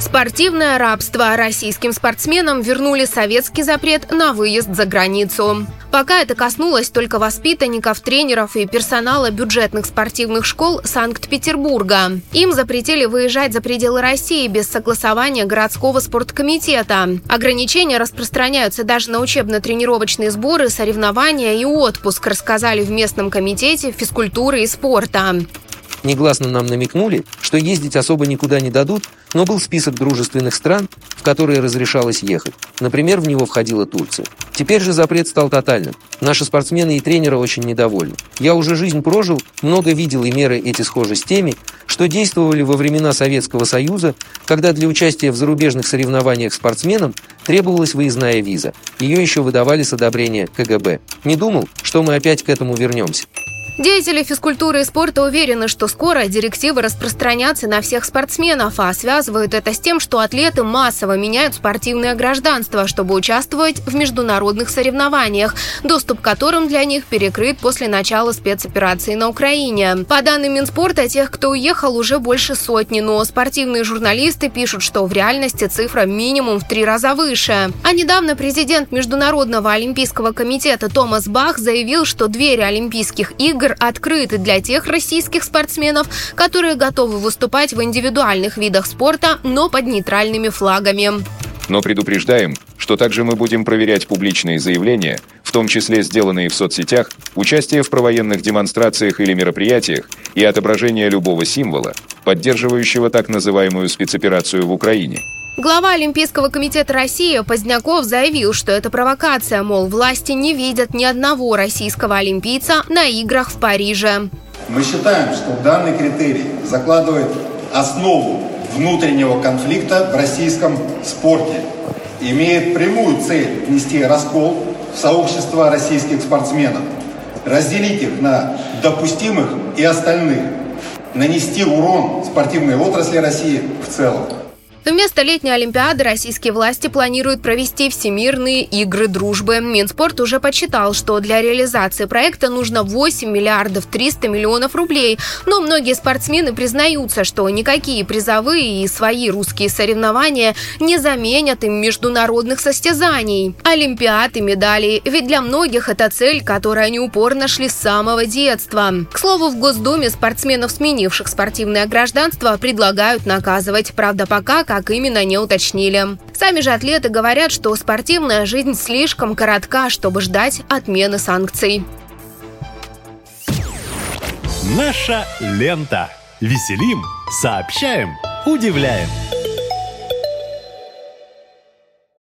Спортивное рабство. Российским спортсменам вернули советский запрет на выезд за границу. Пока это коснулось только воспитанников, тренеров и персонала бюджетных спортивных школ Санкт-Петербурга. Им запретили выезжать за пределы России без согласования городского спорткомитета. Ограничения распространяются даже на учебно-тренировочные сборы, соревнования и отпуск, рассказали в местном комитете физкультуры и спорта. Негласно нам намекнули, что ездить особо никуда не дадут, но был список дружественных стран, в которые разрешалось ехать. Например, в него входила Турция. Теперь же запрет стал тотальным. Наши спортсмены и тренеры очень недовольны. Я уже жизнь прожил, много видел, и меры эти схожи с теми, что действовали во времена Советского Союза, когда для участия в зарубежных соревнованиях спортсменам требовалась выездная виза. Ее еще выдавали с одобрения КГБ. Не думал, что мы опять к этому вернемся. Деятели физкультуры и спорта уверены, что скоро директивы распространятся на всех спортсменов, а связывают это с тем, что атлеты массово меняют спортивное гражданство, чтобы участвовать в международных соревнованиях, доступ к которым для них перекрыт после начала спецоперации на Украине. По данным Минспорта, тех, кто уехал, уже больше сотни, но спортивные журналисты пишут, что в реальности цифра минимум в три раза выше. А недавно президент Международного олимпийского комитета Томас Бах заявил, что двери Олимпийских игр игр открыты для тех российских спортсменов, которые готовы выступать в индивидуальных видах спорта, но под нейтральными флагами. Но предупреждаем, что также мы будем проверять публичные заявления, в том числе сделанные в соцсетях, участие в провоенных демонстрациях или мероприятиях и отображение любого символа, поддерживающего так называемую спецоперацию в Украине. Глава Олимпийского комитета России Поздняков заявил, что это провокация, мол, власти не видят ни одного российского олимпийца на играх в Париже. Мы считаем, что данный критерий закладывает основу внутреннего конфликта в российском спорте, имеет прямую цель внести раскол в сообщество российских спортсменов, разделить их на допустимых и остальных, нанести урон спортивной отрасли России в целом. Вместо летней Олимпиады российские власти планируют провести Всемирные игры дружбы. Минспорт уже подсчитал, что для реализации проекта нужно 8 миллиардов 300 миллионов рублей. Но многие спортсмены признаются, что никакие призовые и свои русские соревнования не заменят им международных состязаний. Олимпиад и медалей. Ведь для многих это цель, которой они упорно шли с самого детства. К слову, в Госдуме спортсменов, сменивших спортивное гражданство, предлагают наказывать. Правда, пока как именно не уточнили. Сами же атлеты говорят, что спортивная жизнь слишком коротка, чтобы ждать отмены санкций. Наша лента. Веселим, сообщаем, удивляем.